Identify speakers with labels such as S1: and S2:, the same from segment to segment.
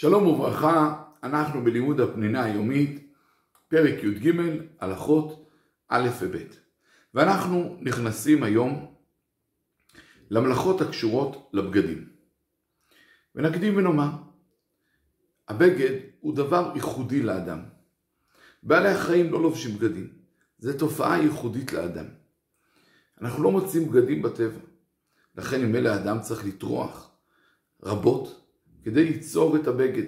S1: שלום וברכה, אנחנו בלימוד הפנינה היומית, פרק י"ג, הלכות א' וב'. ואנחנו נכנסים היום למלאכות הקשורות לבגדים. ונקדים ונאמר, הבגד הוא דבר ייחודי לאדם. בעלי החיים לא לובשים בגדים, זו תופעה ייחודית לאדם. אנחנו לא מוצאים בגדים בטבע, לכן אם אלה האדם צריך לטרוח רבות כדי ליצור את הבגד.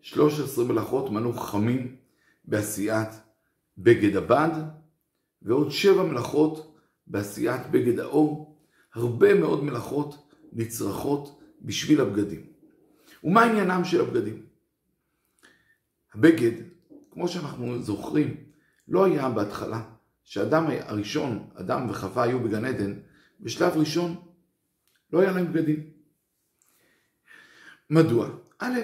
S1: 13 מלאכות מנו חכמים בעשיית בגד הבד, ועוד שבע מלאכות בעשיית בגד האור. הרבה מאוד מלאכות נצרכות בשביל הבגדים. ומה עניינם של הבגדים? הבגד, כמו שאנחנו זוכרים, לא היה בהתחלה, שאדם הראשון, אדם וחווה היו בגן עדן, בשלב ראשון לא היה להם בגדים. מדוע? א',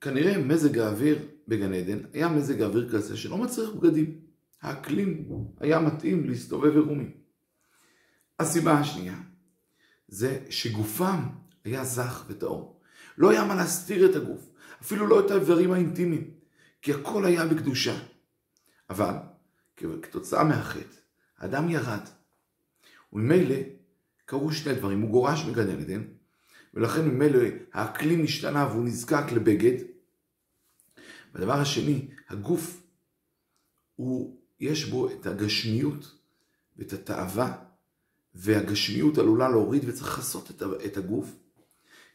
S1: כנראה מזג האוויר בגן עדן היה מזג האוויר כזה שלא מצריך בגדים. האקלים היה מתאים להסתובב עירומים. הסיבה השנייה זה שגופם היה זך וטהור. לא היה מה להסתיר את הגוף, אפילו לא את האיברים האינטימיים, כי הכל היה בקדושה. אבל כתוצאה מהחטא, האדם ירד. וממילא קרו שני דברים, הוא גורש מגן עדן, ולכן ממילא האקלים השתנה והוא נזקק לבגד. והדבר השני, הגוף, הוא, יש בו את הגשמיות ואת התאווה, והגשמיות עלולה להוריד וצריך לכסות את, הגוף,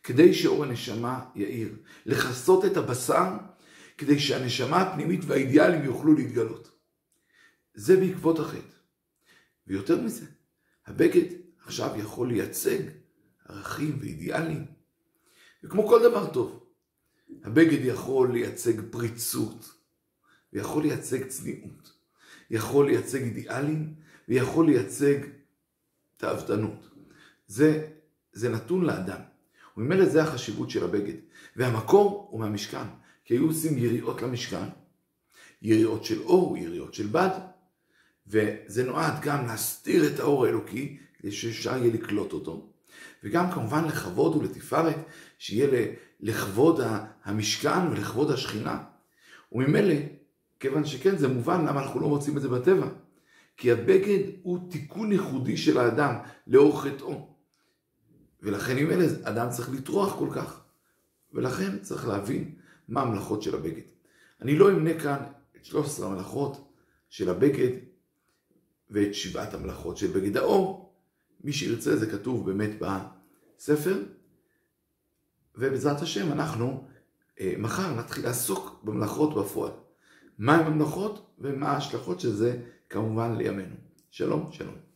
S1: כדי שאור הנשמה יאיר. לכסות את הבשר, כדי שהנשמה הפנימית והאידיאלים יוכלו להתגלות. זה בעקבות החטא. ויותר מזה, הבגד עכשיו יכול לייצג ערכים ואידיאלים. וכמו כל דבר טוב, הבגד יכול לייצג פריצות, ויכול לייצג צניעות, יכול לייצג אידיאלים, ויכול לייצג תאוותנות. זה, זה נתון לאדם. וממילא זה החשיבות של הבגד. והמקור הוא מהמשכן, כי היו עושים יריעות למשכן, יריעות של אור, יריעות של בד, וזה נועד גם להסתיר את האור האלוקי, כדי שאפשר יהיה לקלוט אותו. וגם כמובן לכבוד ולתפארת, שיהיה לכבוד המשכן ולכבוד השכינה. וממילא, כיוון שכן, זה מובן למה אנחנו לא מוצאים את זה בטבע. כי הבגד הוא תיקון ייחודי של האדם לאור חטאו. ולכן ממילא אדם צריך לטרוח כל כך. ולכן צריך להבין מה המלאכות של הבגד. אני לא אמנה כאן את 13 המלאכות של הבגד ואת שבעת המלאכות של בגד האור, מי שירצה זה כתוב באמת בספר, ובעזרת השם אנחנו אה, מחר נתחיל לעסוק במלאכות בפועל. מהם המלאכות ומה ההשלכות של זה כמובן לימינו. שלום, שלום.